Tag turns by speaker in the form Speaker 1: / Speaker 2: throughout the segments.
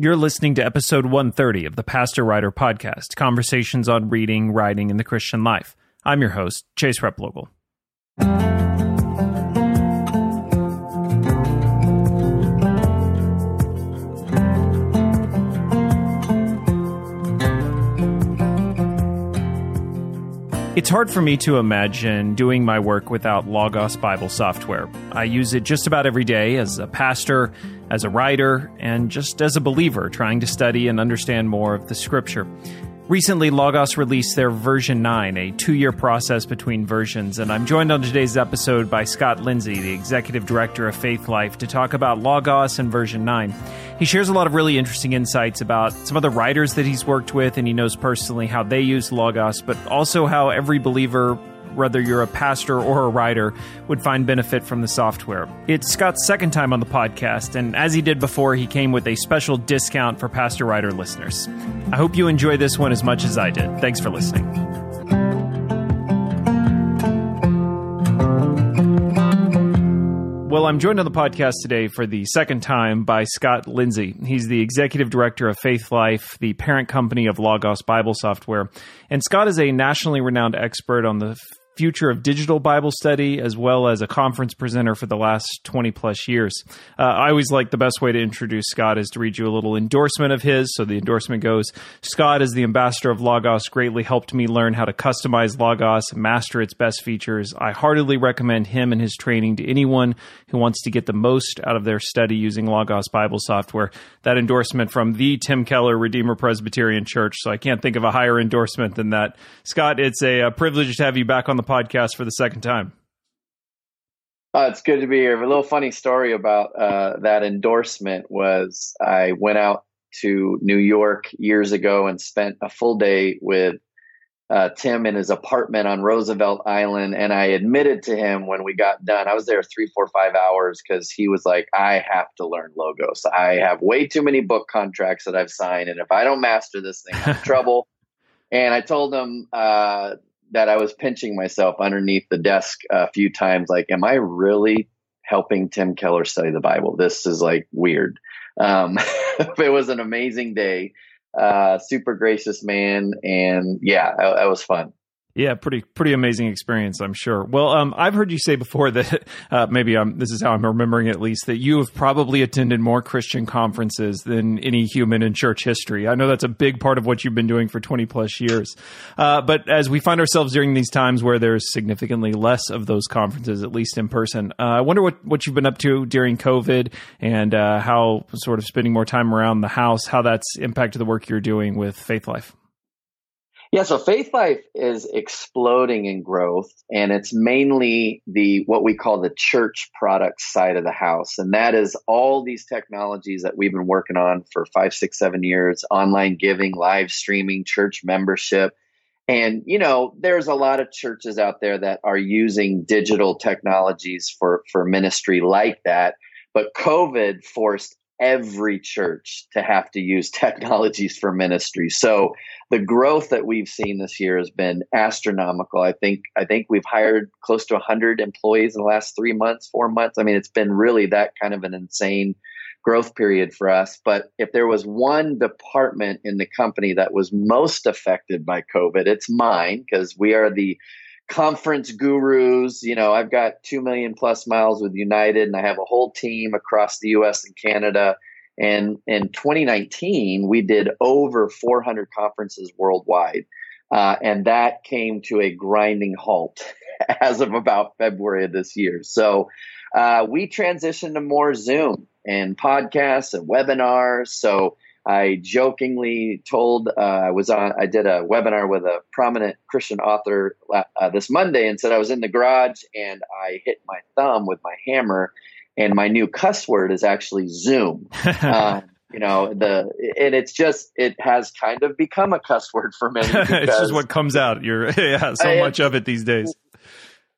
Speaker 1: You're listening to episode 130 of the Pastor Writer Podcast Conversations on Reading, Writing, and the Christian Life. I'm your host, Chase Replogle. It's hard for me to imagine doing my work without Logos Bible software. I use it just about every day as a pastor, as a writer, and just as a believer trying to study and understand more of the scripture. Recently, Logos released their version 9, a two year process between versions, and I'm joined on today's episode by Scott Lindsay, the executive director of Faith Life, to talk about Logos and version 9. He shares a lot of really interesting insights about some of the writers that he's worked with, and he knows personally how they use Logos, but also how every believer whether you're a pastor or a writer, would find benefit from the software. It's Scott's second time on the podcast, and as he did before, he came with a special discount for Pastor Writer listeners. I hope you enjoy this one as much as I did. Thanks for listening. Well, I'm joined on the podcast today for the second time by Scott Lindsay. He's the executive director of Faith Life, the parent company of Logos Bible Software. And Scott is a nationally renowned expert on the future of digital Bible study, as well as a conference presenter for the last 20 plus years. Uh, I always like the best way to introduce Scott is to read you a little endorsement of his. So the endorsement goes Scott, is the ambassador of Logos, greatly helped me learn how to customize Logos master its best features. I heartily recommend him and his training to anyone who wants to get the most out of their study using Logos Bible software. That endorsement from the Tim Keller Redeemer Presbyterian Church. So I can't think of a higher endorsement than that. Scott, it's a, a privilege to have you back on the podcast for the second time.
Speaker 2: Uh, it's good to be here. A little funny story about uh, that endorsement was I went out to New York years ago and spent a full day with uh, Tim in his apartment on Roosevelt Island. And I admitted to him when we got done, I was there three, four, five hours because he was like, I have to learn Logos. I have way too many book contracts that I've signed. And if I don't master this thing, I'm in trouble. And I told him uh, that I was pinching myself underneath the desk a few times. Like, am I really helping Tim Keller study the Bible? This is like weird. Um, it was an amazing day. Uh, super gracious man, and yeah, that, was fun.
Speaker 1: Yeah, pretty pretty amazing experience, I'm sure. Well, um, I've heard you say before that uh, maybe um, this is how I'm remembering at least that you have probably attended more Christian conferences than any human in church history. I know that's a big part of what you've been doing for 20 plus years. Uh, but as we find ourselves during these times where there's significantly less of those conferences, at least in person, uh, I wonder what what you've been up to during COVID and uh, how sort of spending more time around the house, how that's impacted the work you're doing with Faith Life.
Speaker 2: Yeah, so Faith Life is exploding in growth, and it's mainly the what we call the church product side of the house, and that is all these technologies that we've been working on for five, six, seven years: online giving, live streaming, church membership, and you know, there's a lot of churches out there that are using digital technologies for for ministry like that. But COVID forced every church to have to use technologies for ministry. So the growth that we've seen this year has been astronomical. I think I think we've hired close to 100 employees in the last 3 months, 4 months. I mean, it's been really that kind of an insane growth period for us, but if there was one department in the company that was most affected by COVID, it's mine because we are the conference gurus. You know, I've got 2 million plus miles with United and I have a whole team across the US and Canada. And in 2019, we did over 400 conferences worldwide. Uh, and that came to a grinding halt as of about February of this year. So uh, we transitioned to more Zoom and podcasts and webinars. So I jokingly told uh, I was on. I did a webinar with a prominent Christian author uh, this Monday and said I was in the garage and I hit my thumb with my hammer, and my new cuss word is actually Zoom. um, you know the and it's just it has kind of become a cuss word for many.
Speaker 1: it's just what comes out. You're yeah, so I, much of it these days.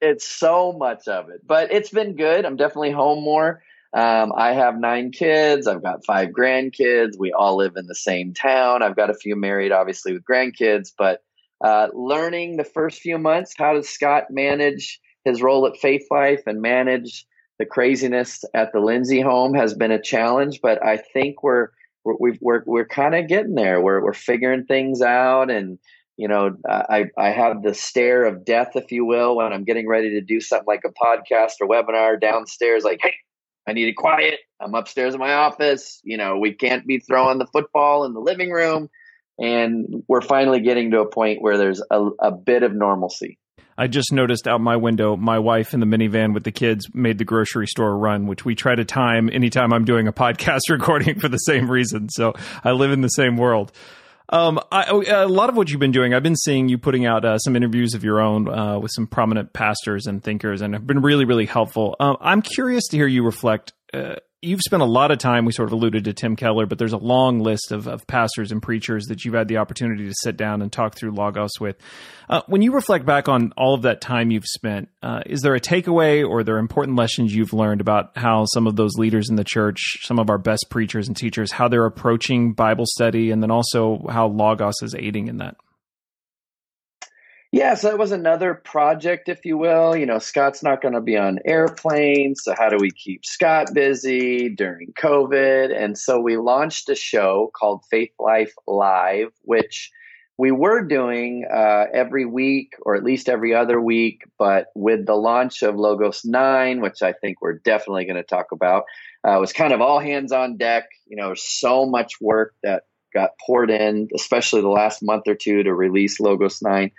Speaker 2: It's so much of it, but it's been good. I'm definitely home more. Um, I have nine kids. I've got five grandkids. We all live in the same town. I've got a few married, obviously, with grandkids. But uh, learning the first few months, how does Scott manage his role at Faith Life and manage the craziness at the Lindsay home has been a challenge. But I think we're we're we've, we're, we're kind of getting there. We're we're figuring things out, and you know, I I have the stare of death, if you will, when I'm getting ready to do something like a podcast or webinar downstairs. Like, hey, I need it quiet. I'm upstairs in my office. You know, we can't be throwing the football in the living room. And we're finally getting to a point where there's a, a bit of normalcy.
Speaker 1: I just noticed out my window, my wife in the minivan with the kids made the grocery store run, which we try to time anytime I'm doing a podcast recording for the same reason. So I live in the same world. Um, I, a lot of what you've been doing, I've been seeing you putting out uh, some interviews of your own uh, with some prominent pastors and thinkers, and have been really, really helpful. Uh, I'm curious to hear you reflect uh, you've spent a lot of time. We sort of alluded to Tim Keller, but there's a long list of, of pastors and preachers that you've had the opportunity to sit down and talk through Logos with. Uh, when you reflect back on all of that time you've spent, uh, is there a takeaway or there are important lessons you've learned about how some of those leaders in the church, some of our best preachers and teachers, how they're approaching Bible study, and then also how Logos is aiding in that?
Speaker 2: Yeah, so that was another project, if you will. You know, Scott's not going to be on airplanes. So, how do we keep Scott busy during COVID? And so, we launched a show called Faith Life Live, which we were doing uh, every week or at least every other week. But with the launch of Logos 9, which I think we're definitely going to talk about, uh, it was kind of all hands on deck. You know, so much work that got poured in, especially the last month or two to release Logos 9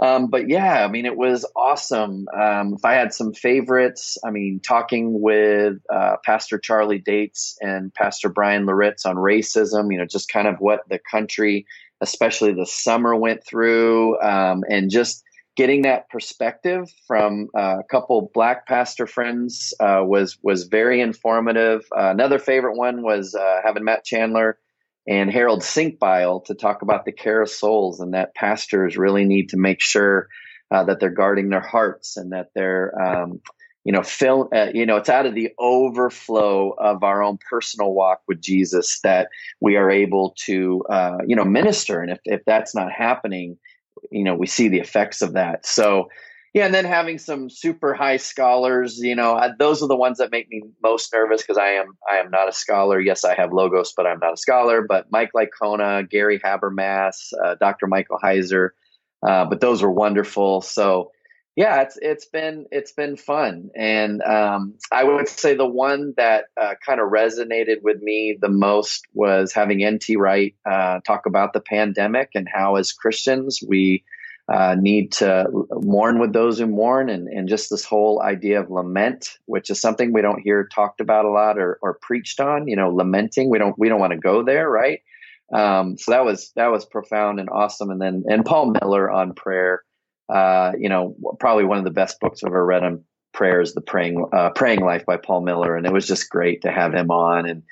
Speaker 2: um, but yeah, I mean, it was awesome. Um, if I had some favorites, I mean, talking with uh, Pastor Charlie Dates and Pastor Bryan Loritts on racism, you know, just kind of what the country, especially the summer, went through, um, and just getting that perspective from uh, a couple black pastor friends uh, was was very informative. Uh, another favorite one was uh, having Matt Chandler and Harold Senkbeil to talk about the care of souls and that pastors really need to make sure uh, that they're guarding their hearts and that they're, um, you know, fill, uh, you know, it's out of the overflow of our own personal walk with Jesus that we are able to, uh, you know, minister. And if, if that's not happening, you know, we see the effects of that. So, yeah, and then having some super high scholars, you know, those are the ones that make me most nervous because I am I am not a scholar. Yes, I have logos, but I'm not a scholar. But Mike Licona, Gary Habermas, uh, Dr. Michael Heiser, uh, but those were wonderful. So yeah, it's it's been it's been fun, and um, I would say the one that uh, kind of resonated with me the most was having NT Wright uh, talk about the pandemic and how as Christians we uh, need to mourn with those who mourn and, and just this whole idea of lament which is something we don't hear talked about a lot or, or preached on you know lamenting. We don't we don't want to go there right? Um, so that was that was profound and awesome. And then and paul miller on prayer uh, you know probably one of the best books i've ever read on prayer is the praying uh, praying life by paul miller. And it was just great to have him on. And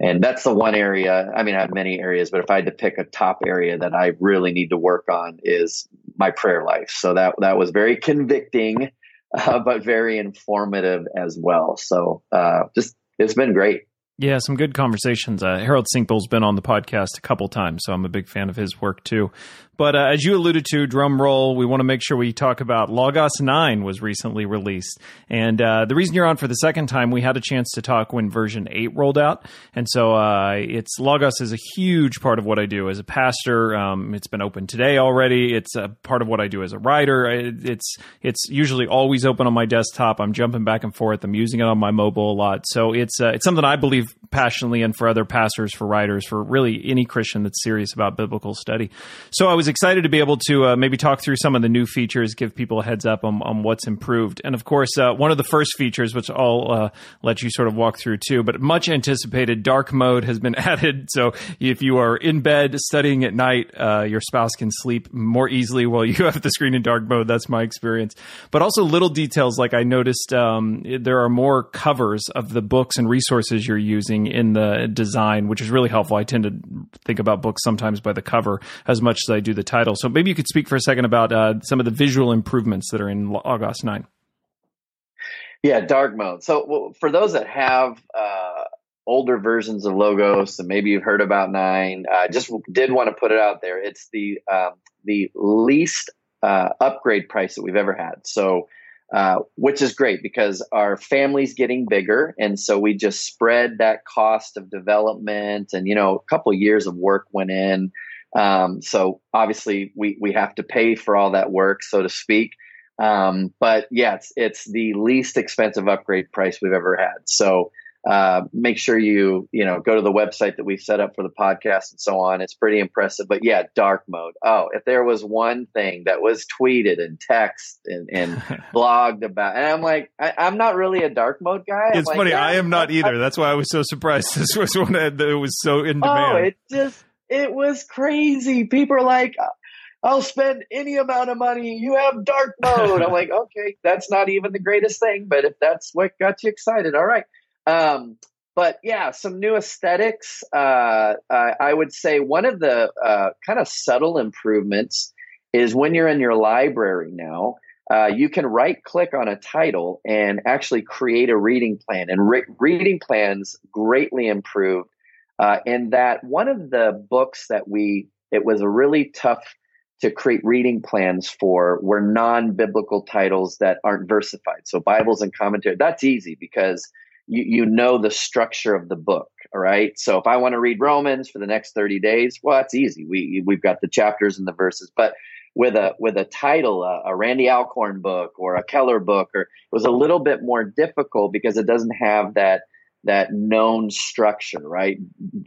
Speaker 2: and that's the one area i mean i have many areas but if i had to pick a top area that i really need to work on is my prayer life. So that that was very convicting uh, but very informative as well. So uh, just it's been great
Speaker 1: yeah, some good conversations. Uh, Harold Senkbeil's been on the podcast a couple times, so I'm a big fan of his work too. But uh, as you alluded to, drum roll, we want to make sure we talk about Logos 9 was recently released. And uh, the reason you're on for the second time, we had a chance to talk when version 8 rolled out. And so uh, it's Logos is a huge part of what I do as a pastor. Um, it's been open today already. It's a part of what I do as a writer. It's it's usually always open on my desktop. I'm jumping back and forth. I'm using it on my mobile a lot. So it's uh, it's something I believe passionately and for other pastors, for writers, for really any Christian that's serious about biblical study. So I was excited to be able to uh, maybe talk through some of the new features, give people a heads up on, on what's improved. And of course, uh, one of the first features, which I'll uh, let you sort of walk through too, but much anticipated dark mode has been added. So if you are in bed studying at night, uh, your spouse can sleep more easily while you have the screen in dark mode. That's my experience. But also little details like I noticed um, there are more covers of the books and resources you're using in the design, which is really helpful. I tend to think about books sometimes by the cover as much as I do the title. So maybe you could speak for a second about uh, some of the visual improvements that are in Logos 9.
Speaker 2: Yeah, dark mode. So well, for those that have uh, older versions of Logos, and maybe you've heard about Nine, I uh, just did want to put it out there. It's the um, the least uh, upgrade price that we've ever had. So uh, which is great because our family's getting bigger, and so we just spread that cost of development, and you know, a couple years of work went in. Um, so obviously, we we have to pay for all that work, so to speak. Um, but yeah, it's it's the least expensive upgrade price we've ever had. So uh, make sure you you know go to the website that we set up for the podcast and so on. It's pretty impressive. But yeah, dark mode. Oh, if there was one thing that was tweeted and text and, and blogged about, and I'm like, I, am not really a dark mode guy.
Speaker 1: It's
Speaker 2: like,
Speaker 1: funny.
Speaker 2: yeah,
Speaker 1: I am not either. That's why I was so surprised. This was one that it was so in oh, demand.
Speaker 2: Oh, it just it was crazy. People are like. I'll spend any amount of money. You have dark mode. I'm like, okay, that's not even the greatest thing, but if that's what got you excited, all right. Um, but yeah, some new aesthetics. Uh, I would say one of the uh, kind of subtle improvements is when you're in your library now, uh, you can right click on a title and actually create a reading plan. And re- reading plans greatly improved uh, in that one of the books that we, it was really tough to create reading plans for were non biblical titles that aren't versified. So Bibles and commentary, that's easy because you, you know the structure of the book. All right. So if I want to read Romans for the next 30 days, well, that's easy. We, we've got the chapters and the verses, but with a, with a title, a, a Randy Alcorn book or a Keller book, or it was a little bit more difficult because it doesn't have that, that known structure, right?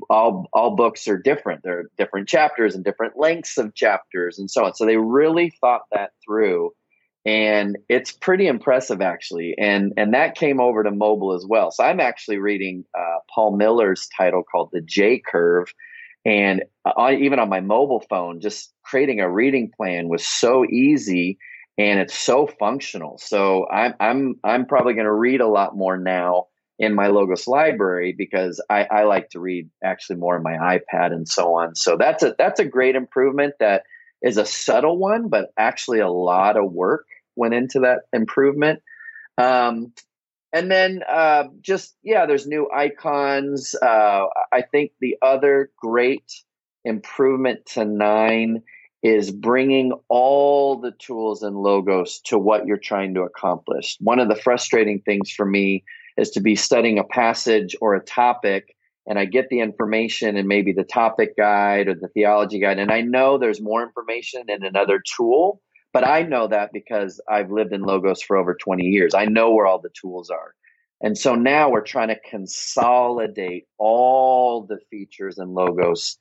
Speaker 2: All, all books are different. There are different chapters and different lengths of chapters and so on. So they really thought that through and it's pretty impressive actually. And and that came over to mobile as well. So i'm actually reading uh, paul miller's title called the j curve and uh, even on my mobile phone just creating a reading plan was so easy and it's so functional. So i'm i'm i'm probably going to read a lot more now in my logos library because I, I like to read actually more on my ipad and so on. So that's a that's a great improvement that is a subtle one, but actually a lot of work went into that improvement. Um, and then uh, just yeah, there's new icons. Uh, I think the other great improvement to nine is bringing all the tools and logos to what you're trying to accomplish. One of the frustrating things for me is to be studying a passage or a topic and I get the information and maybe the topic guide or the theology guide, and I know there's more information in another tool, but I know that because I've lived in Logos for over 20 years. I know where all the tools are. And so now we're trying to consolidate all the features and logos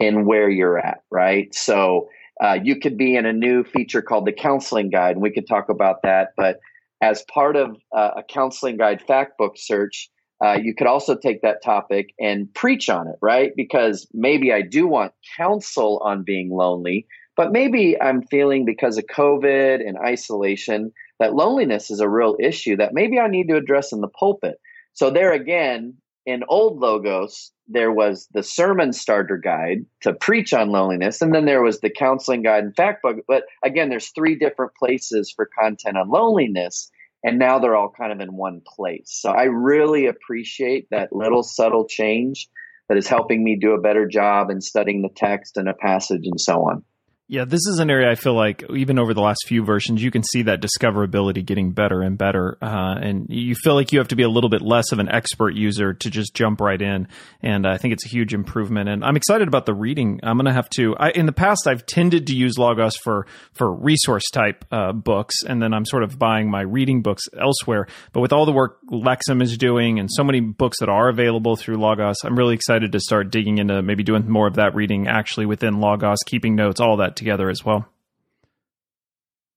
Speaker 2: in where you're at, right? So uh, you could be in a new feature called the counseling guide, and we could talk about that. But as part of uh, a counseling guide fact book search, uh, you could also take that topic and preach on it, right? Because maybe I do want counsel on being lonely, but maybe I'm feeling because of COVID and isolation that loneliness is a real issue that maybe I need to address in the pulpit. So, there again, in old logos, there was the sermon starter guide to preach on loneliness, and then there was the counseling guide and fact book. But again, there's three different places for content on loneliness and now they're all kind of in one place. So I really appreciate that little subtle change that is helping me do a better job in studying the text and a passage and so on.
Speaker 1: Yeah, this is an area I feel like even over the last few versions, you can see that discoverability getting better and better. Uh, and you feel like you have to be a little bit less of an expert user to just jump right in. And I think it's a huge improvement. And I'm excited about the reading. I'm going to have to, I, in the past, I've tended to use Logos for, for resource type uh, books. And then I'm sort of buying my reading books elsewhere. But with all the work Lexham is doing and so many books that are available through Logos, I'm really excited to start digging into maybe doing more of that reading actually within Logos, keeping notes, all that together as well.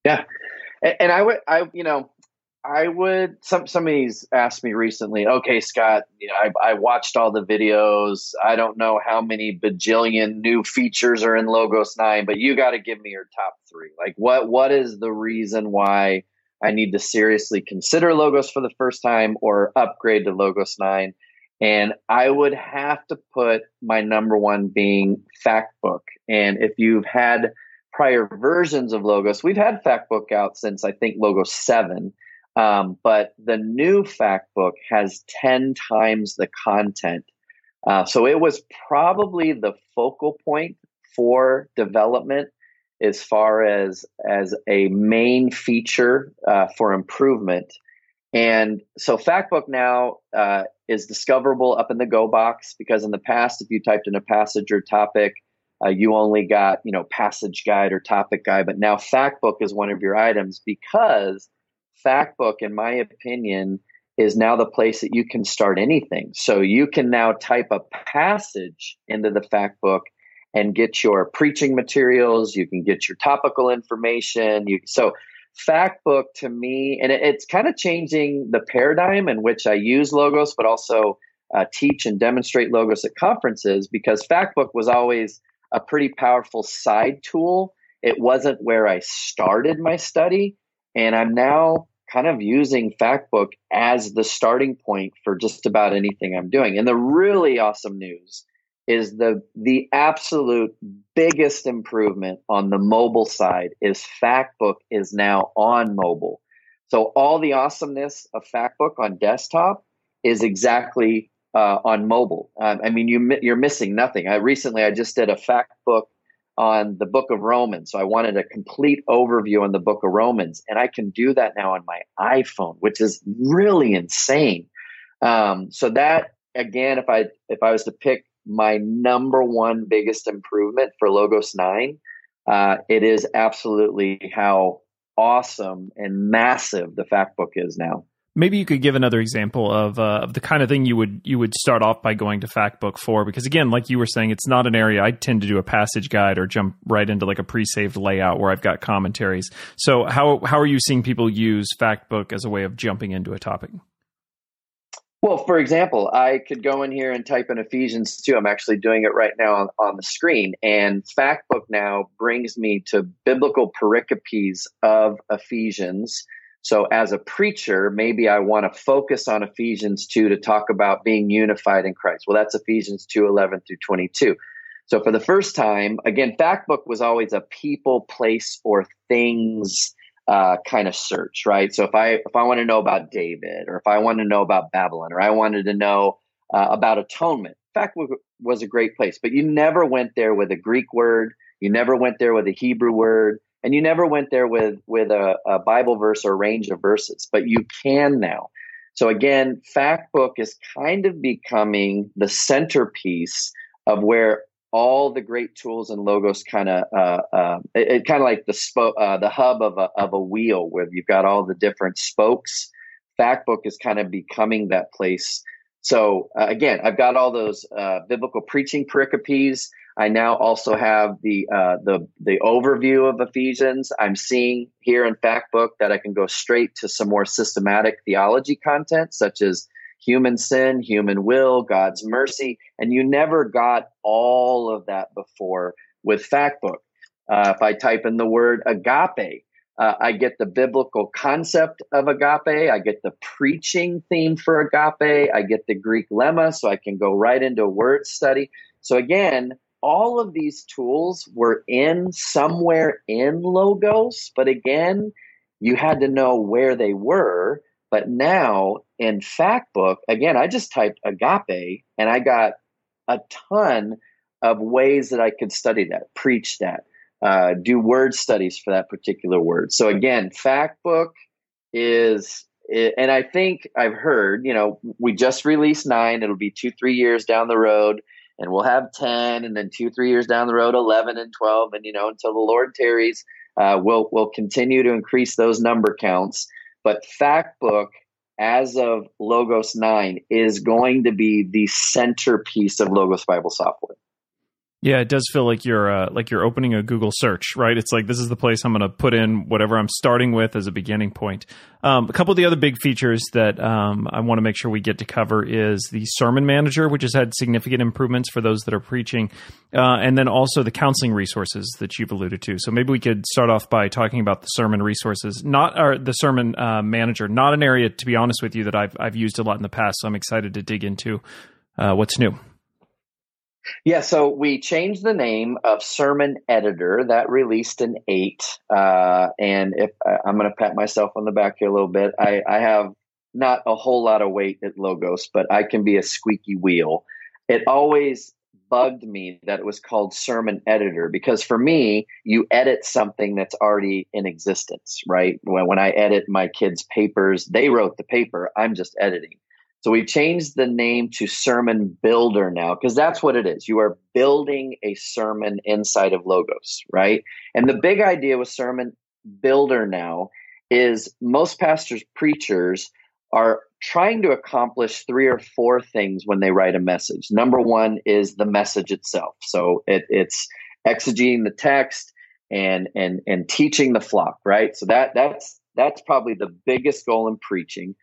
Speaker 2: Yeah, and I would, I you know, I would. Some somebody's asked me recently. Okay, Scott, you know, I, I watched all the videos. I don't know how many bajillion new features are in Logos Nine, but you got to give me your top three. Like, what what is the reason why I need to seriously consider Logos for the first time or upgrade to Logos Nine? And I would have to put my number one being Factbook. And if you've had prior versions of Logos. We've had Factbook out since I think Logos 7, um, but the new Factbook has 10 times the content. Uh, so it was probably the focal point for development. as far as as a main feature uh, for improvement. And so Factbook now uh, is discoverable up in the Go box because in the past, if you typed in a passage or topic, uh, you only got you know passage guide or topic guide. But now Factbook is one of your items because Factbook, in my opinion, is now the place that you can start anything. So you can now type a passage into the Factbook and get your preaching materials. You can get your topical information. You so Factbook to me, and it, it's kind of changing the paradigm in which I use logos, but also uh, teach and demonstrate logos at conferences because Factbook was always a pretty powerful side tool. It wasn't where I started my study, and I'm now kind of using Factbook as the starting point for just about anything I'm doing. And the really awesome news is the the absolute biggest improvement on the mobile side is Factbook is now on mobile. So all the awesomeness of Factbook on desktop is exactly uh, on mobile. Um, I mean, you you're missing nothing. I recently I just did a Factbook on the book of Romans. So I wanted a complete overview on the book of Romans, and I can do that now on my iPhone, which is really insane. Um, so that again, if I if I was to pick my number one biggest improvement for Logos Nine, uh, it is absolutely how awesome and massive the fact book is now.
Speaker 1: Maybe you could give another example of uh, of the kind of thing you would you would start off by going to Factbook for, because again, like you were saying, it's not an area I tend to do a passage guide or jump right into like a pre-saved layout where I've got commentaries. So how how are you seeing people use Factbook as a way of jumping into a topic?
Speaker 2: Well, for example, I could go in here and type in Ephesians 2. I'm actually doing it right now on, on the screen. And Factbook now brings me to biblical pericopes of Ephesians so as a preacher, maybe I want to focus on Ephesians 2 to talk about being unified in Christ. Well, that's Ephesians 2 11 through 22. So for the first time, again, Factbook was always a people, place, or things uh, kind of search, right? So if I if I want to know about David, or if I want to know about Babylon, or I wanted to know uh, about atonement, Factbook was a great place. But you never went there with a Greek word. You never went there with a Hebrew word and you never went there with with a, a Bible verse or range of verses, but you can now. So again, Factbook is kind of becoming the centerpiece of where all the great tools and logos kind of uh, uh, it, it kind of like the spo- uh, the hub of a of a wheel where you've got all the different spokes. Factbook is kind of becoming that place. So uh, again, I've got all those uh, biblical preaching pericopes. I now also have the uh, the the overview of Ephesians. I'm seeing here in Factbook that I can go straight to some more systematic theology content, such as human sin, human will, God's mercy, and you never got all of that before with Factbook. Uh, if I type in the word agape, uh, I get the biblical concept of agape. I get the preaching theme for agape. I get the Greek lemma, so I can go right into word study. So again, all of these tools were in somewhere in logos, but again, you had to know where they were. But now in Factbook, again, I just typed agape and I got a ton of ways that I could study that, preach that, uh, do word studies for that particular word. So again, Factbook is, and I think I've heard, you know, we just released nine. It'll be two, three years down the road and we'll have 10 and then two three years down the road 11 and 12 and you know until the lord tarries uh, we'll we'll continue to increase those number counts but factbook as of logos 9 is going to be the centerpiece of logos bible software
Speaker 1: yeah, it does feel like you're uh, like you're opening a Google search, right? It's like this is the place I'm going to put in whatever I'm starting with as a beginning point. Um, a couple of the other big features that um, I want to make sure we get to cover is the Sermon Manager, which has had significant improvements for those that are preaching, uh, and then also the counseling resources that you've alluded to. So maybe we could start off by talking about the Sermon resources, not the Sermon uh, Manager, not an area to be honest with you that I've I've used a lot in the past. So I'm excited to dig into uh, what's new.
Speaker 2: Yeah, so we changed the name of Sermon Editor. That released in eight. Uh, and if I'm going to pat myself on the back here a little bit, I, I have not a whole lot of weight at Logos, but I can be a squeaky wheel. It always bugged me that it was called Sermon Editor because for me, you edit something that's already in existence, right? When, when I edit my kids' papers, they wrote the paper, I'm just editing. So we've changed the name to Sermon Builder now because that's what it is. You are building a sermon inside of Logos, right? And the big idea with Sermon Builder now is most pastors, preachers are trying to accomplish three or four things when they write a message. Number one is the message itself. So it, it's exegeting the text and and and teaching the flock, right? So that that's that's probably the biggest goal in preaching.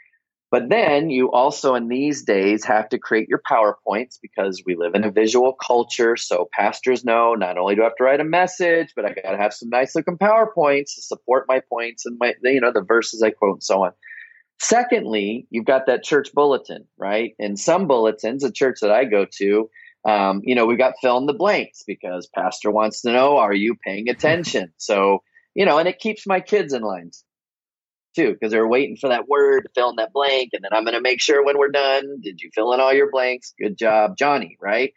Speaker 2: But then you also in these days have to create your PowerPoints because we live in a visual culture. So pastors know not only do I have to write a message, but I got to have some nice looking PowerPoints to support my points and my you know the verses I quote and so on. Secondly, you've got that church bulletin, right? And some bulletins, a church that I go to, um, you know, we've got fill in the blanks because pastor wants to know, are you paying attention? So, you know, and it keeps my kids in line too because they're waiting for that word to fill in that blank. And then I'm going to make sure when we're done, did you fill in all your blanks? Good job, Johnny, right?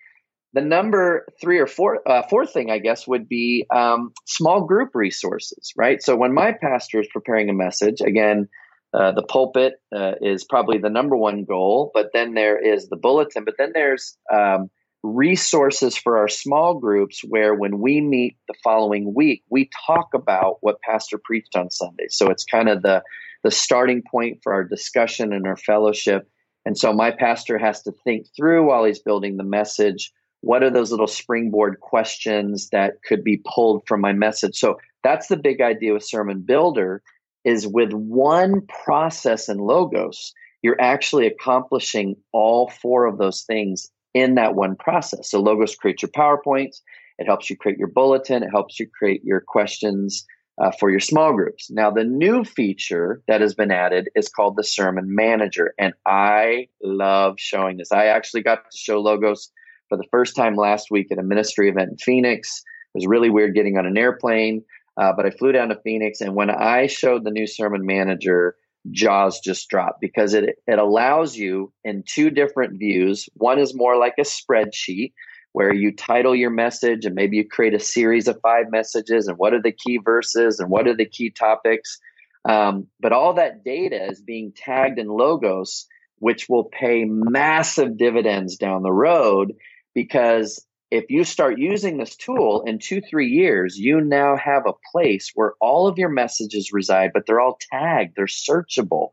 Speaker 2: The number three or four, uh, fourth thing, I guess, would be um, small group resources, right? So when my pastor is preparing a message, again, uh, the pulpit uh, is probably the number one goal, but then there is the bulletin, but then there's um, resources for our small groups where when we meet the following week, we talk about what Pastor preached on Sunday. So it's kind of the the starting point for our discussion and our fellowship. And so my pastor has to think through while he's building the message what are those little springboard questions that could be pulled from my message. So that's the big idea with Sermon Builder is with one process and logos, you're actually accomplishing all four of those things in that one process. So logos creates your PowerPoints. It helps you create your bulletin. It helps you create your questions uh, for your small groups. Now, the new feature that has been added is called the Sermon Manager. And I love showing this. I actually got to show logos for the first time last week at a ministry event in Phoenix. It was really weird getting on an airplane. Uh, but I flew down to Phoenix, and when I showed the new sermon manager, jaws just drop because it it allows you in two different views. One is more like a spreadsheet where you title your message and maybe you create a series of five messages and what are the key verses and what are the key topics. Um, but all that data is being tagged in logos, which will pay massive dividends down the road because if you start using this tool in two, three years, you now have a place where all of your messages reside, but they're all tagged, they're searchable.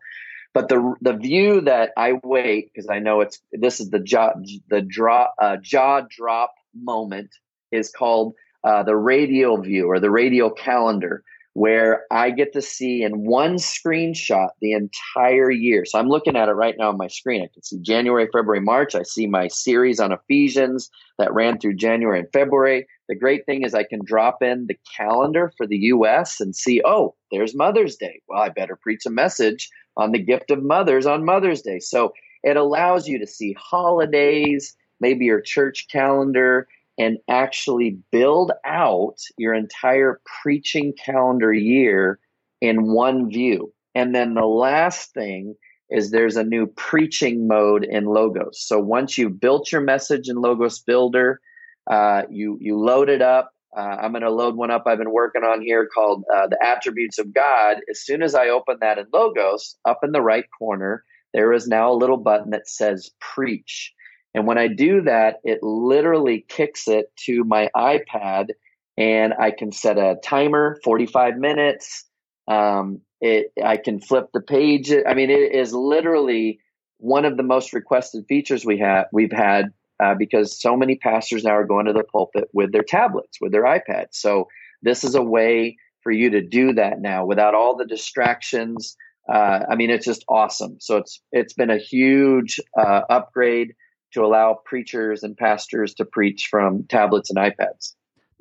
Speaker 2: But the the view that I wait because I know it's this is the jaw the draw uh, jaw drop moment is called uh, the radial view or the radial calendar where I get to see in one screenshot the entire year. So I'm looking at it right now on my screen. I can see January, February, March. I see my series on Ephesians that ran through January and February. The great thing is I can drop in the calendar for the US and see, oh, there's Mother's Day. Well, I better preach a message on the gift of mothers on Mother's Day. So it allows you to see holidays, maybe your church calendar, and actually build out your entire preaching calendar year in one view. And then the last thing is there's a new preaching mode in Logos. So once you've built your message in Logos Builder, uh, you you load it up. Uh, I'm going to load one up I've been working on here called uh, the Attributes of God. As soon as I open that in Logos, up in the right corner, there is now a little button that says Preach. And when I do that, it literally kicks it to my iPad and I can set a timer, 45 minutes. Um, it, I can flip the page. I mean, it is literally one of the most requested features we have, we've had uh, because so many pastors now are going to the pulpit with their tablets, with their iPads. So this is a way for you to do that now without all the distractions. Uh, I mean, it's just awesome. So it's it's been a huge uh, upgrade to allow preachers and pastors to preach from tablets and iPads.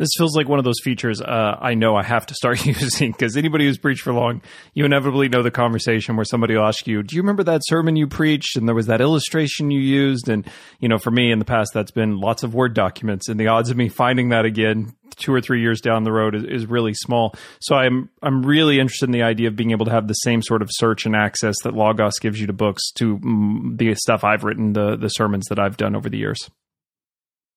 Speaker 1: This feels like one of those features uh, I know I have to start using because anybody who's preached for long, you inevitably know the conversation where somebody will ask you, "Do you remember that sermon you preached?" And there was that illustration you used, and you know, for me in the past, that's been lots of Word documents, and the odds of me finding that again two or three years down the road is, is really small. So I'm I'm really interested in the idea of being able to have the same sort of search and access that Logos gives you to books to mm, the stuff I've written, the the sermons that I've done over the years.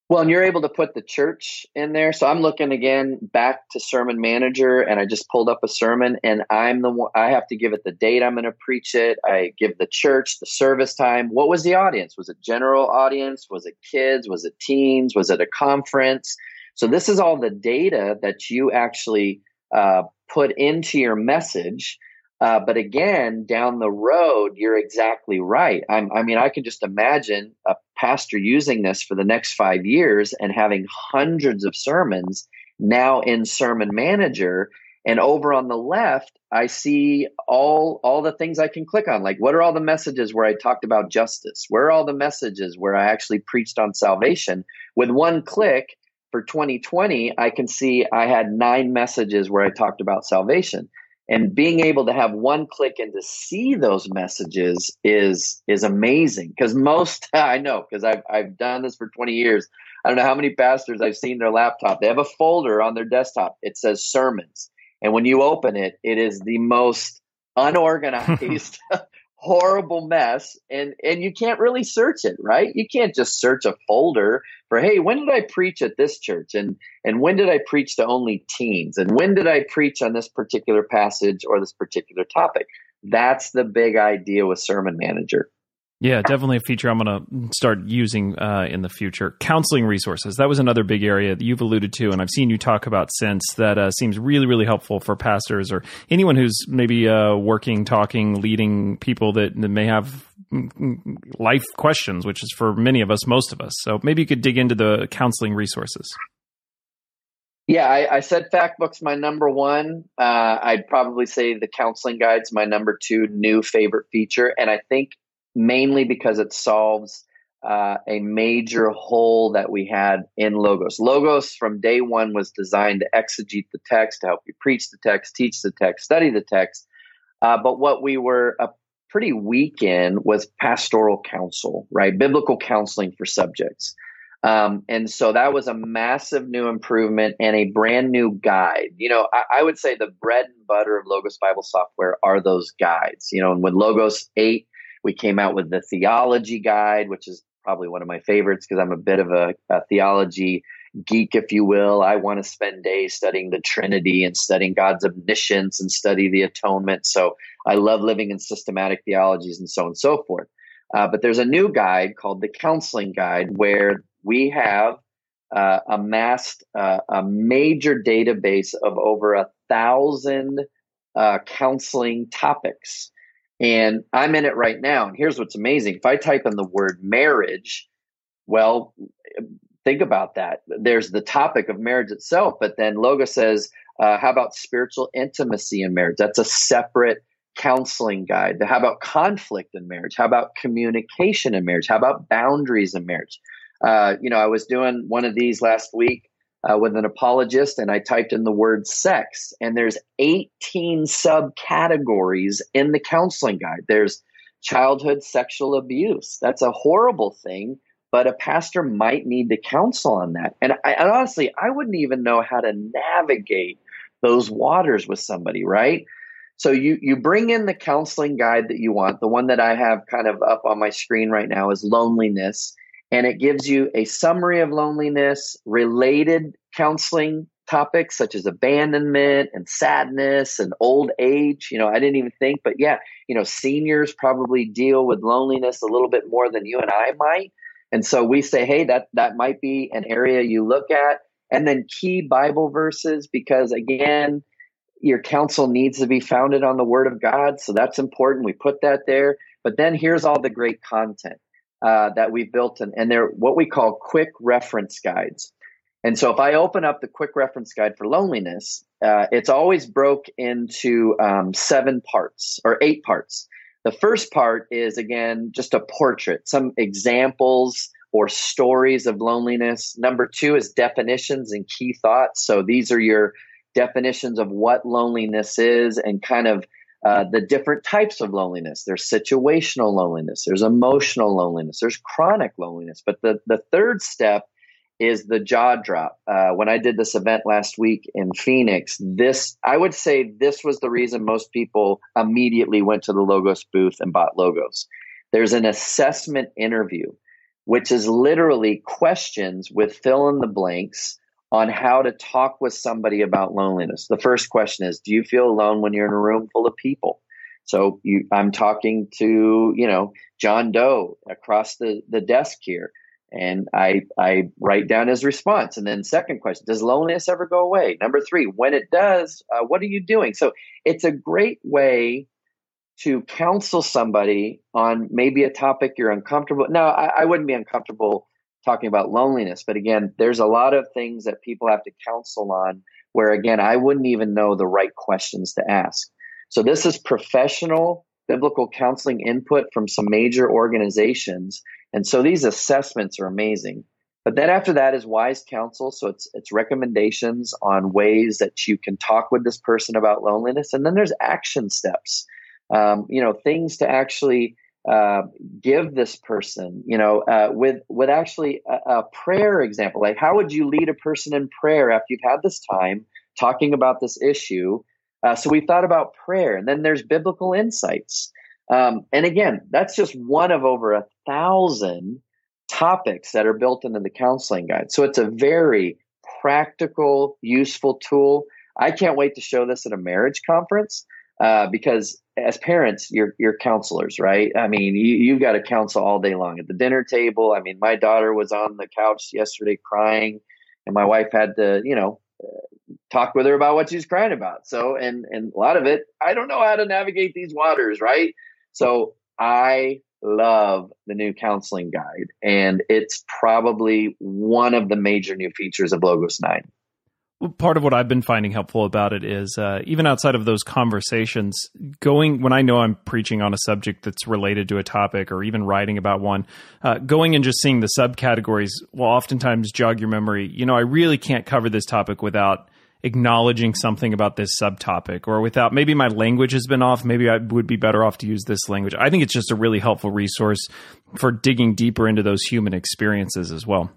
Speaker 2: Well, and you're able to put the church in there. So I'm looking again back to Sermon Manager, and I just pulled up a sermon, and I'm the one. I have to give it the date I'm going to preach it. I give the church the service time. What was the audience? Was it general audience? Was it kids? Was it teens? Was it a conference? So this is all the data that you actually uh, put into your message uh, but again, down the road, you're exactly right. I'm, i mean, I can just imagine a pastor using this for the next five years and having hundreds of sermons now in Sermon Manager. And over on the left, I see all all the things I can click on. Like, what are all the messages where I talked about justice? Where are all the messages where I actually preached on salvation? With one click for 2020, I can see I had nine messages where I talked about salvation and being able to have one click and to see those messages is is amazing. Because most i know because I've, I've done this for 20 years. I don't know how many pastors i've seen their laptop. They have a folder on their desktop. It says sermons. And when you open it it is the most unorganized horrible mess and and you can't really search it right? You can't just search a folder for hey when did i preach at this church? And and when did i preach to only teens? And when did i preach on this particular passage or this particular topic? That's the big idea with sermon manager
Speaker 1: yeah, definitely a feature I'm going to start using uh, in the future. Counseling resources. That was another big area that you've alluded to, and I've seen you talk about since that uh, seems really, really helpful for pastors or anyone who's maybe uh, working, talking, leading people that, that may have mm, mm, life questions, which is for many of us, most of us. So maybe you could dig into the counseling resources.
Speaker 2: Yeah, I, I said Factbook's my number one. Uh, I'd probably say the counseling guide's my number two new favorite feature. And I think mainly because it solves uh, a major hole that we had in Logos. Logos from day one was designed to exegete the text, to help you preach the text, teach the text, study the text. Uh, but what we were a pretty weak in was pastoral counsel, right? Biblical counseling for subjects. Um, and so that was a massive new improvement and a brand new guide. You know, I, I, would say the bread and butter of Logos Bible software are those guides. You know, and when Logos 8 we came out with the theology guide, which is probably one of my favorites because I'm a bit of a, a theology geek, if you will. I want to spend days studying the Trinity and studying God's omniscience and study the atonement. So I love living in systematic theologies and so on and so forth. Uh, but there's a new guide called the Counseling Guide where we have uh, amassed uh, a major database of over a thousand uh, counseling topics. And I'm in it right now. And here's what's amazing. If I type in the word marriage, well, think about that. There's the topic of marriage itself, but then Logos says, uh, how about spiritual intimacy in marriage? That's a separate counseling guide. How about conflict in marriage? How about communication in marriage? How about boundaries in marriage? Uh, you know, I was doing one of these last week uh, with an apologist and I typed in the word sex, and there's 18 subcategories in the counseling guide. There's childhood sexual abuse. That's a horrible thing, but a pastor might need to counsel on that. And, I, and honestly, I wouldn't even know how to navigate those waters with somebody, right? So you you bring in the counseling guide that you want. The one that I have kind of up on my screen right now is loneliness and it gives you a summary of loneliness, related counseling topics such as abandonment and sadness and old age. You know, I didn't even think, but yeah, you know, seniors probably deal with loneliness a little bit more than you and I might. And so we say, hey, that that might be an area you look at. And then key Bible verses, because again, your counsel needs to be founded on the word of God. So that's important. We put that there. But then here's all the great content uh, that we've built, and, and they're what we call quick reference guides. And so if I open up the quick reference guide for loneliness, uh, it's always broke into um, seven parts or eight parts. The first part is again just a portrait, some examples or stories of loneliness. Number two is definitions and key thoughts. So these are your definitions of what loneliness is and kind of uh, the different types of loneliness. There's situational loneliness, there's emotional loneliness, there's chronic loneliness. But the, the third step is the jaw drop. Uh, when I did this event last week in Phoenix, this I would say this was the reason most people immediately went to the Logos booth and bought logos. There's an assessment interview which is literally questions with fill in the blanks on how to talk with somebody about loneliness. The first question is Do you feel alone when you're in a room full of people? So you, I'm talking to, you know, John Doe across the, the desk here. And I, I write down his response. And then second question, does loneliness ever go away? Number three, when it does, uh, what are you doing? So it's a great way to counsel somebody on maybe a topic you're uncomfortable. Now, I, I wouldn't be uncomfortable talking about loneliness, but again, there's a lot of things that people have to counsel on where again, I wouldn't even know the right questions to ask. So this is professional biblical counseling input from some major organizations. And so these assessments are amazing. But then after that is wise counsel. So it's it's recommendations on ways that you can talk with this person about loneliness. And then there's action steps. Um, you know, things to actually uh, give this person, you know, uh, with with actually a, a, prayer example. Like, how would you lead a person in prayer after you've had this time talking about this issue? Uh, so we thought about prayer, and then there's biblical insights. Um, and again, that's just one of over a thousand topics that are built into the counseling guide. So it's a very practical, useful tool. I can't wait to show this at a marriage conference uh, because as parents, you're you're counselors, right? I mean, you you've got to counsel all day long at the dinner table. I mean, my daughter was on the couch yesterday crying, and my wife had to, you know, uh, talk with her about what she's crying about. So, and and a lot of it, I don't know how to navigate these waters, right? So, I love the new counseling guide, and it's probably one of the major new features of Logos Nine.
Speaker 1: Part of what I've been finding helpful about it is uh, even outside of those conversations, going when I know I'm preaching on a subject that's related to a topic or even writing about one, uh, going and just seeing the subcategories will oftentimes jog your memory. You know, I really can't cover this topic without acknowledging something about this subtopic or without maybe my language has been off. Maybe i would be better off to use this language. I think it's just a really helpful resource for digging deeper into those human experiences as well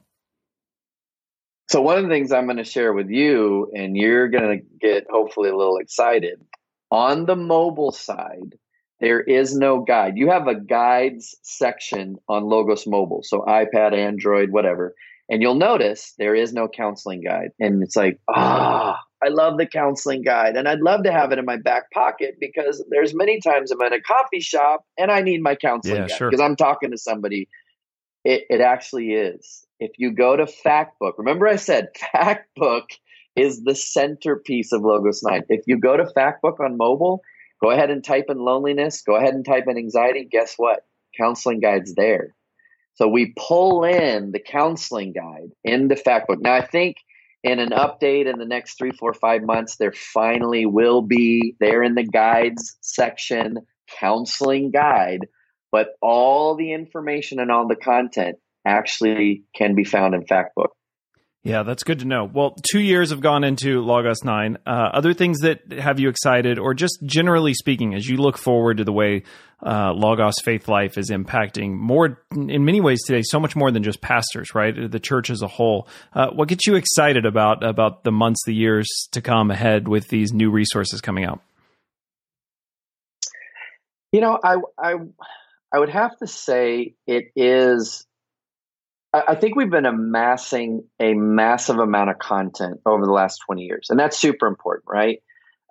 Speaker 2: so one of the things i'm going to share with you and you're going to get hopefully a little excited on the mobile side there is no guide you have a guides section on logos mobile so ipad android whatever and you'll notice there is no counseling guide. And it's like, ah, oh, I love the counseling guide. And I'd love to have it in my back pocket because there's many times I'm in a coffee shop and I need my counseling yeah, guide sure. because I'm talking to somebody. It, it actually is. If you go to Factbook, remember I said Factbook is the centerpiece of Logos 9. If you go to Factbook on mobile, go ahead and type in loneliness, go ahead and type in anxiety. Guess what? Counseling guide's there. So we pull in the counseling guide in the fact book. Now, I think in an update in the next three, four, five months, there finally will be there in the guides section, counseling guide, but all the information and all the content actually can be found in Factbook.
Speaker 1: Yeah, that's good to know. Well, two years have gone into Logos 9. Uh, other things that have you excited, or just generally speaking, as you look forward to the way uh, Logos Faithlife is impacting more, in many ways today, so much more than just pastors, right? The church as a whole. Uh, what gets you excited about, about the months, the years to come ahead with these new resources coming out?
Speaker 2: You know, I, I, I would have to say it is I think we've been amassing a massive amount of content over the last 20 years, and that's super important, right?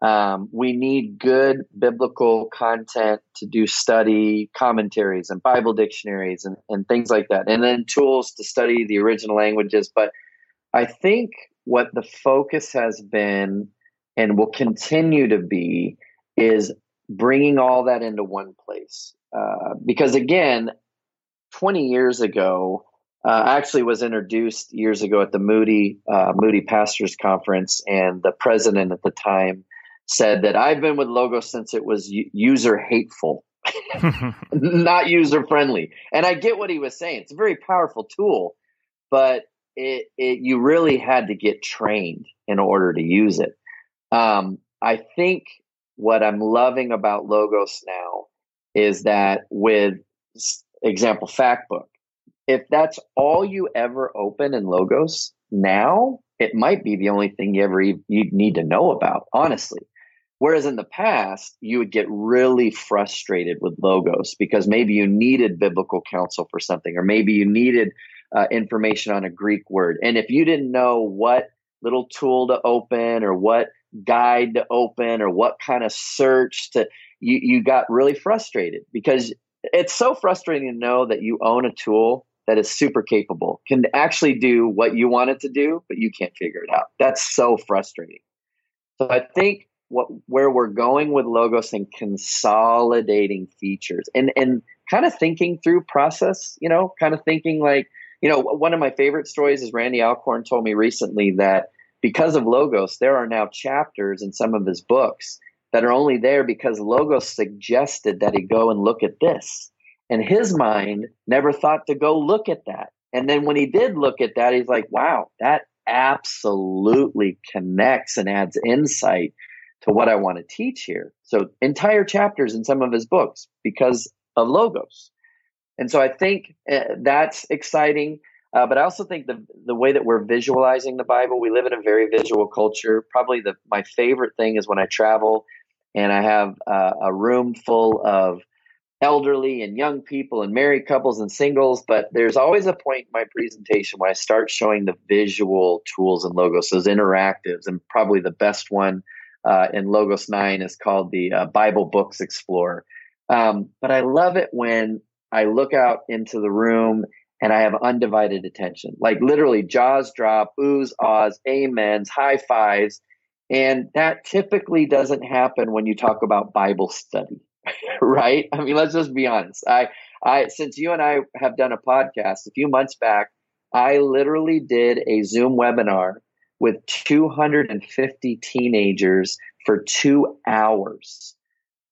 Speaker 2: Um, we need good biblical content to do study commentaries and Bible dictionaries and, and things like that, and then tools to study the original languages. But I think what the focus has been and will continue to be is bringing all that into one place. Uh, because again, 20 years ago, uh, actually was introduced years ago at the Moody uh, Moody Pastors Conference, and the president at the time said that I've been with Logos since it was user hateful, not user friendly. And I get what he was saying. It's a very powerful tool, but it, it you really had to get trained in order to use it. Um, I think what I'm loving about Logos now is that with example Factbook if that's all you ever open in logos now it might be the only thing you ever you need to know about honestly Whereas in the past, you would get really frustrated with logos because maybe you needed biblical counsel for something, or maybe you needed uh, information on a Greek word. And if you didn't know what little tool to open or what guide to open or what kind of search to, you, you got really frustrated because it's so frustrating to know that you own a tool that is super capable, can actually do what you want it to do, but you can't figure it out. That's so frustrating. So I think what where we're going with logos and consolidating features and and kind of thinking through process you know kind of thinking like you know one of my favorite stories is randy alcorn told me recently that because of logos there are now chapters in some of his books that are only there because logos suggested that he go and look at this and his mind never thought to go look at that and then when he did look at that he's like wow that absolutely connects and adds insight to what I want to teach here. So entire chapters in some of his books because of logos. And so I think uh, that's exciting. Uh, but I also think the the way that we're visualizing the Bible, we live in a very visual culture. Probably the my favorite thing is when I travel and I have uh, a room full of elderly and young people and married couples and singles. But there's always a point in my presentation when I start showing the visual tools and logos, those interactives, and probably the best one uh, in Logos 9 is called the uh, Bible Books Explorer. Um, but I love it when I look out into the room and I have undivided attention, like literally jaws drop, oohs, ahs, amens, high fives. And that typically doesn't happen when you talk about Bible study, right? I mean, let's just be honest. I, I, since you and I have done a podcast a few months back, I literally did a Zoom webinar with 250 teenagers for two hours.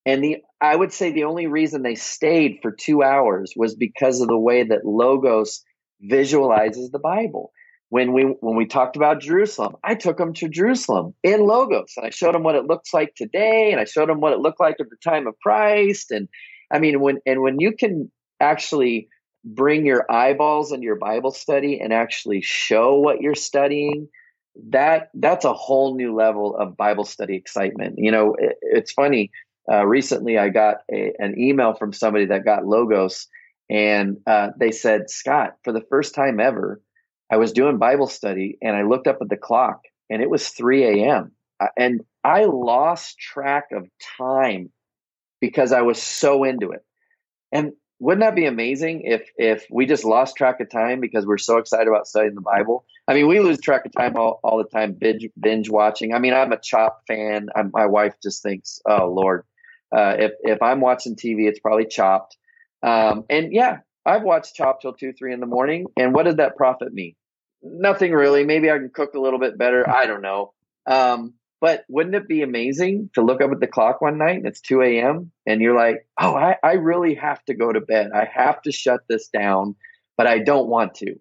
Speaker 2: And the I would say the only reason they stayed for two hours was because of the way that Logos visualizes the Bible. When we when we talked about Jerusalem, I took them to Jerusalem in Logos, and I showed them what it looks like today, and I showed them what it looked like at the time of Christ. And I mean, when and when you can actually bring your eyeballs into your Bible study and actually show what you're studying, that that's a whole new level of Bible study excitement. You know, it, it's funny. Uh, recently, I got a, an email from somebody that got logos, and uh, they said, "Scott, for the first time ever, I was doing Bible study, and I looked up at the clock, and it was 3 a.m. and I lost track of time because I was so into it." And wouldn't that be amazing if if we just lost track of time because we're so excited about studying the Bible? I mean, we lose track of time all, all the time, binge, binge watching. I mean, I'm a Chop fan. I'm, my wife just thinks, oh Lord, uh, if if I'm watching TV, it's probably Chopped. Um, and yeah, I've watched Chopped till two, three in the morning. And what did that profit me? Nothing really. Maybe I can cook a little bit better. I don't know. Um, but wouldn't it be amazing to look up at the clock one night and it's 2 a.m. and you're like, oh, I, I really have to go to bed. I have to shut this down, but I don't want to.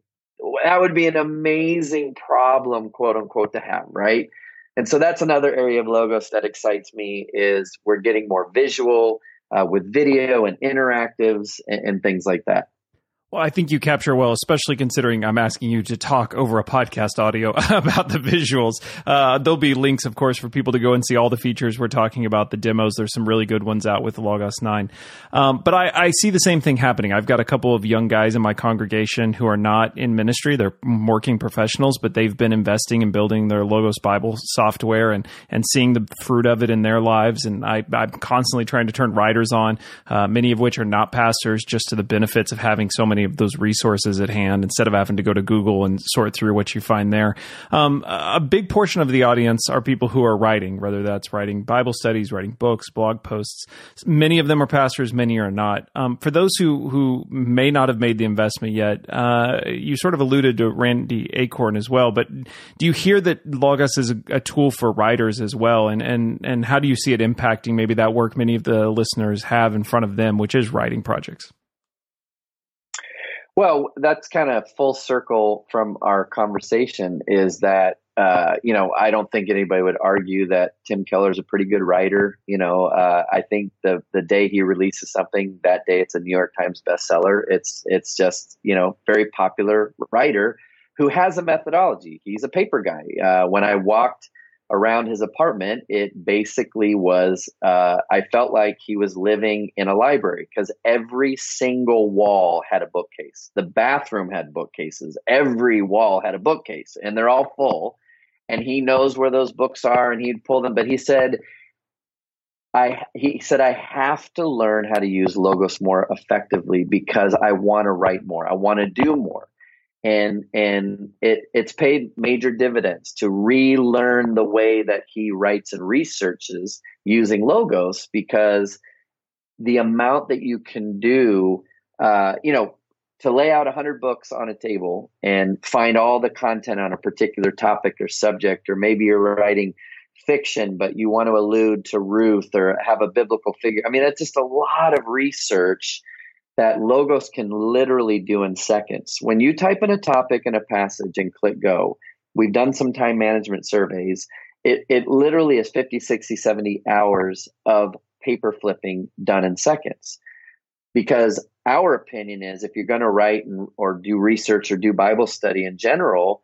Speaker 2: That would be an amazing problem, quote unquote, to have, right? And so that's another area of logos that excites me is we're getting more visual uh, with video and interactives and, and things like that.
Speaker 1: Well, I think you capture well, especially considering I'm asking you to talk over a podcast audio about the visuals. Uh, there'll be links, of course, for people to go and see all the features we're talking about, the demos. There's some really good ones out with Logos 9. Um, but I, I, see the same thing happening. I've got a couple of young guys in my congregation who are not in ministry. They're working professionals, but they've been investing in building their Logos Bible software and, and seeing the fruit of it in their lives. And I, am constantly trying to turn writers on, uh, many of which are not pastors, just to the benefits of having so many of those resources at hand instead of having to go to Google and sort through what you find there. Um, a big portion of the audience are people who are writing, whether that's writing Bible studies, writing books, blog posts. Many of them are pastors, many are not. Um, for those who who may not have made the investment yet, uh, you sort of alluded to Randy Alcorn as well. But do you hear that Logos is a, a tool for writers as well, and and and how do you see it impacting maybe that work many of the listeners have in front of them, which is writing projects?
Speaker 2: Well, that's kind of full circle from our conversation is that, uh, you know, I don't think anybody would argue that Tim Keller is a pretty good writer. You know, uh, I think the, the day he releases something, that day it's a New York Times bestseller. It's, it's just, you know, very popular writer who has a methodology. He's a paper guy. Uh, when I walked around his apartment, it basically was, uh, I felt like he was living in a library because every single wall had a bookcase. The bathroom had bookcases. Every wall had a bookcase, and they're all full. And he knows where those books are, and he'd pull them. But he said, I, he said, I have to learn how to use Logos more effectively because I want to write more. I want to do more and and it it's paid major dividends to relearn the way that he writes and researches using logos because the amount that you can do uh, you know to lay out 100 books on a table and find all the content on a particular topic or subject or maybe you're writing fiction but you want to allude to ruth or have a biblical figure. I mean that's just a lot of research that Logos can literally do in seconds. When you type in a topic and a passage and click go, we've done some time management surveys. It, it literally is 50, 60, 70 hours of paper flipping done in seconds. Because our opinion is if you're going to write and, or do research or do Bible study in general,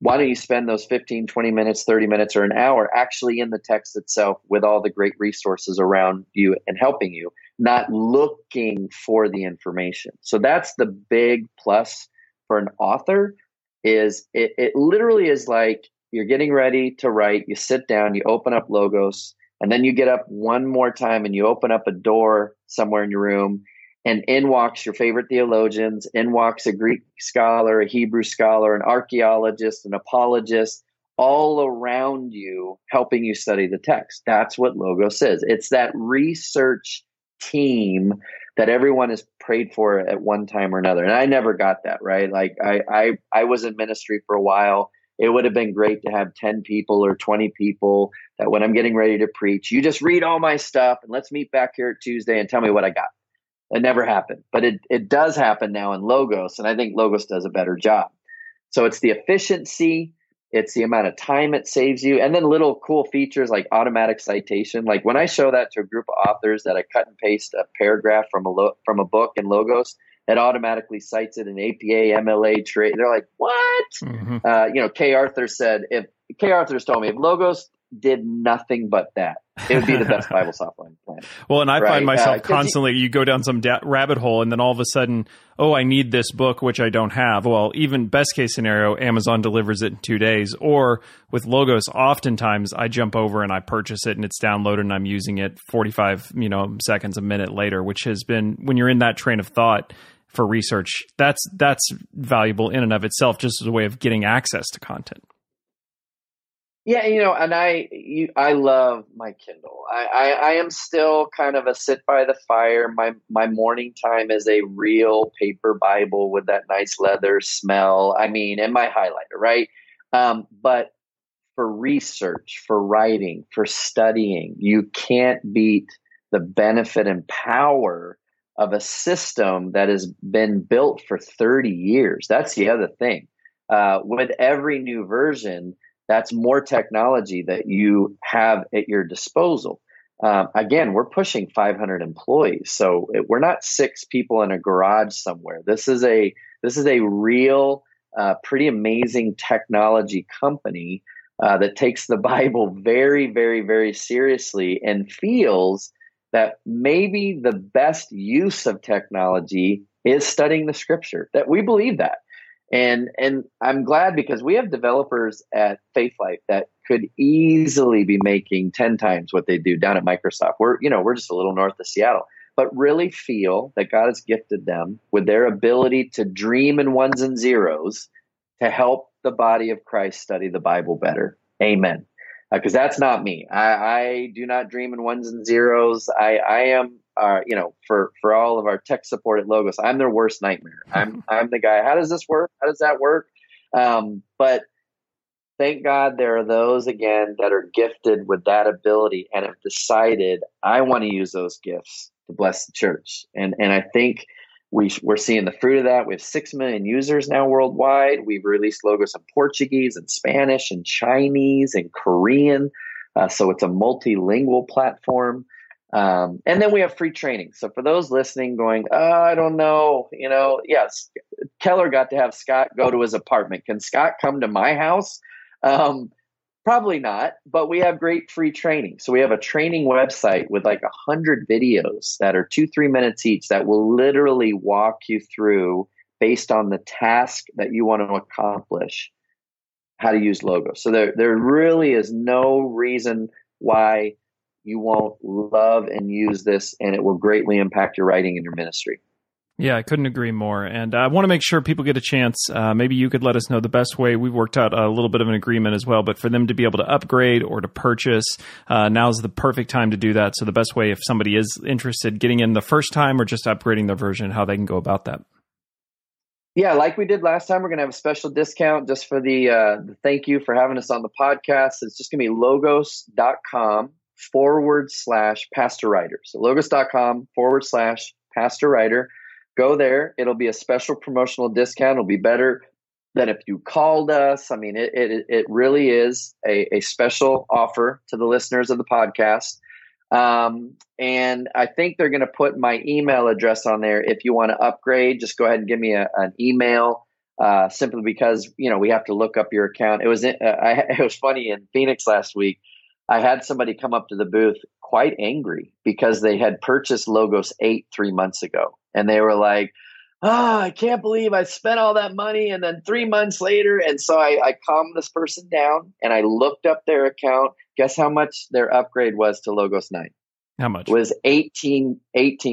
Speaker 2: why don't you spend those 15, 20 minutes, 30 minutes, or an hour actually in the text itself with all the great resources around you and helping you? not looking for the information. So that's the big plus for an author is it, it literally is like you're getting ready to write, you sit down, you open up logos, and then you get up one more time and you open up a door somewhere in your room and in walks your favorite theologians, in walks a Greek scholar, a Hebrew scholar, an archaeologist, an apologist, all around you helping you study the text. That's what Logos is. It's that research team that everyone has prayed for at one time or another. And I never got that, right? Like I I I was in ministry for a while. It would have been great to have 10 people or 20 people that when I'm getting ready to preach, you just read all my stuff and let's meet back here Tuesday and tell me what I got. It never happened. But it it does happen now in Logos and I think Logos does a better job. So it's the efficiency it's the amount of time it saves you and then little cool features like automatic citation like when i show that to a group of authors that i cut and paste a paragraph from a lo- from a book in logos it automatically cites it in apa mla trade they're like what mm-hmm. uh, you know Kay Arthur said if Kay Arthur's told me if logos did nothing but that it would be the best Bible software in plan.
Speaker 1: Well, and I right? find myself uh, constantly, you, you, go down some da- rabbit hole and then all of a sudden, oh, I need this book, which I don't have. Well, even best case scenario, Amazon delivers it in two days. Or with Logos, oftentimes I jump over and I purchase it and it's downloaded and I'm using it 45, you know, seconds, a minute later, which has been, when you're in that train of thought, for research, that's that's valuable in and of itself, just as a way of getting access to content.
Speaker 2: Yeah, you know, and I you, I love my Kindle. I, I, I am still kind of a sit by the fire. My my morning time is a real paper Bible with that nice leather smell. I mean, and my highlighter, right? Um, but for research, for writing, for studying, you can't beat the benefit and power of a system that has been built for 30 years. That's the other thing. Uh, with every new version, that's more technology that you have at your disposal. Um, again, we're pushing 500 employees, so it, we're not six people in a garage somewhere. This is a this is a real, uh, pretty amazing technology company uh, that takes the Bible very, very, very seriously and feels that maybe the best use of technology is studying the Scripture. That we believe that. And and I'm glad because we have developers at Faithlife that could easily be making 10 times what they do down at Microsoft. We're, you know, we're just a little north of Seattle, but really feel that God has gifted them with their ability to dream in ones and zeros to help the body of Christ study the Bible better. Amen. Because uh, that's not me. I, I do not dream in ones and zeros. I, I am uh, you know, for for all of our tech support at Logos, I'm their worst nightmare. I'm I'm the guy. How does this work? How does that work? Um, but thank God there are those again that are gifted with that ability and have decided I want to use those gifts to bless the church. And and I think we we're seeing the fruit of that. We have six million users now worldwide. We've released logos in Portuguese and Spanish and Chinese and Korean. Uh, so it's a multilingual platform. Um, and then we have free training. So for those listening, going, oh, I don't know, you know, yes, Keller got to have Scott go to his apartment. Can Scott come to my house? Um, Probably not, but we have great free training. So we have a training website with like a hundred videos that are two, three minutes each that will literally walk you through based on the task that you want to accomplish how to use logos. So there, there really is no reason why you won't love and use this and it will greatly impact your writing and your ministry.
Speaker 1: Yeah, I couldn't agree more. And I want to make sure people get a chance. Uh, maybe you could let us know the best way. We've worked out a little bit of an agreement as well, but for them to be able to upgrade or to purchase, uh, now's the perfect time to do that. So the best way, if somebody is interested, getting in the first time or just upgrading their version, how they can go about that.
Speaker 2: Yeah, like we did last time, we're going to have a special discount just for the, uh, the thank you for having us on the podcast. It's just going to be logos.com forward slash pastor writer. So logos.com forward slash pastor writer. Go there. It'll be a special promotional discount. It'll be better than if you called us. I mean, it, it, it really is a, a special offer to the listeners of the podcast. Um, and I think they're going to put my email address on there. If you want to upgrade, just go ahead and give me a, an email. Uh, simply because you know we have to look up your account. It was uh, I, it was funny in Phoenix last week. I had somebody come up to the booth quite angry because they had purchased Logos eight three months ago, and they were like, "Oh, I can't believe I spent all that money." And then three months later, and so I, I calmed this person down and I looked up their account Guess how much their upgrade was to Logos 9?
Speaker 1: How much?
Speaker 2: It was 18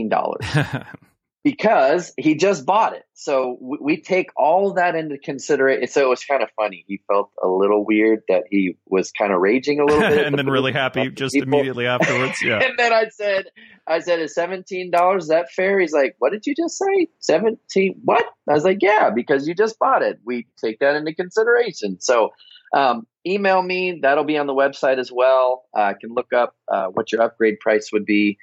Speaker 2: dollars because he just bought it. So we, we, take all that into consideration. So it was kind of funny. He felt a little weird that he was kind of raging a little bit,
Speaker 1: and then really happy just people. immediately afterwards. Yeah.
Speaker 2: and then I said, "I said, is seventeen dollars that fair?" He's like, "What did you just say? Seventeen? What?" I was like, "Yeah, because you just bought it. We take that into consideration." So um, email me. That'll be on the website as well. Uh, I can look up uh, what your upgrade price would be.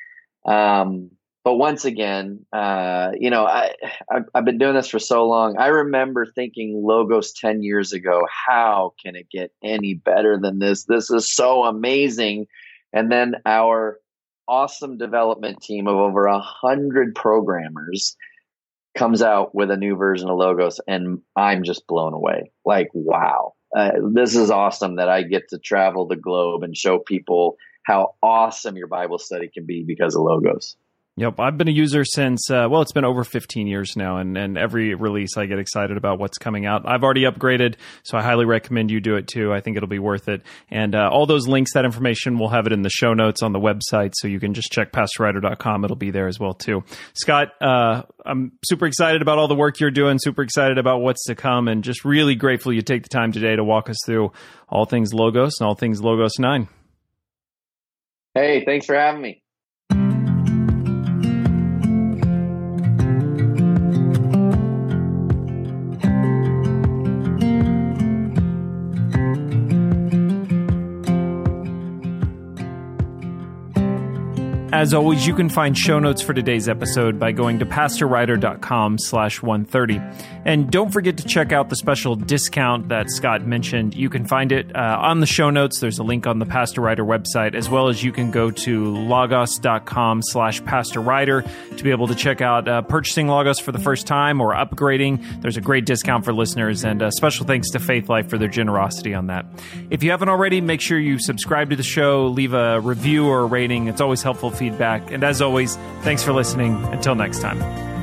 Speaker 2: Um, but once again, uh, you know, I, I've, I've, been doing this for so long. I remember thinking logos 10 years ago, how can it get any better than this? This is so amazing. And then our awesome development team of over a hundred programmers comes out with a new version of logos and I'm just blown away. Like, wow uh, this is awesome that I get to travel the globe and show people how awesome your Bible study can be because of logos.
Speaker 1: Yep, I've been a user since uh, well, it's been over 15 years now, and and every release I get excited about what's coming out. I've already upgraded, so I highly recommend you do it too. I think it'll be worth it. And uh, all those links, that information, we'll have it in the show notes on the website, so you can just check pastorwriter.com. It'll be there as well too. Scott, uh, I'm super excited about all the work you're doing. Super excited about what's to come, and just really grateful you take the time today to walk us through all things Logos and all things Logos Nine.
Speaker 2: Hey, thanks for having me.
Speaker 1: As always, you can find show notes for today's episode by going to pastorwriter.com slash 130. And don't forget to check out the special discount that Scott mentioned. You can find it uh, on the show notes. There's a link on the Pastor Writer website, as well as you can go to logos.com slash pastorwriter to be able to check out uh, purchasing Logos for the first time or upgrading. There's a great discount for listeners, and special thanks to Faithlife for their generosity on that. If you haven't already, make sure you subscribe to the show, leave a review or a rating. It's always helpful feedback. And as always, thanks for listening. Until next time.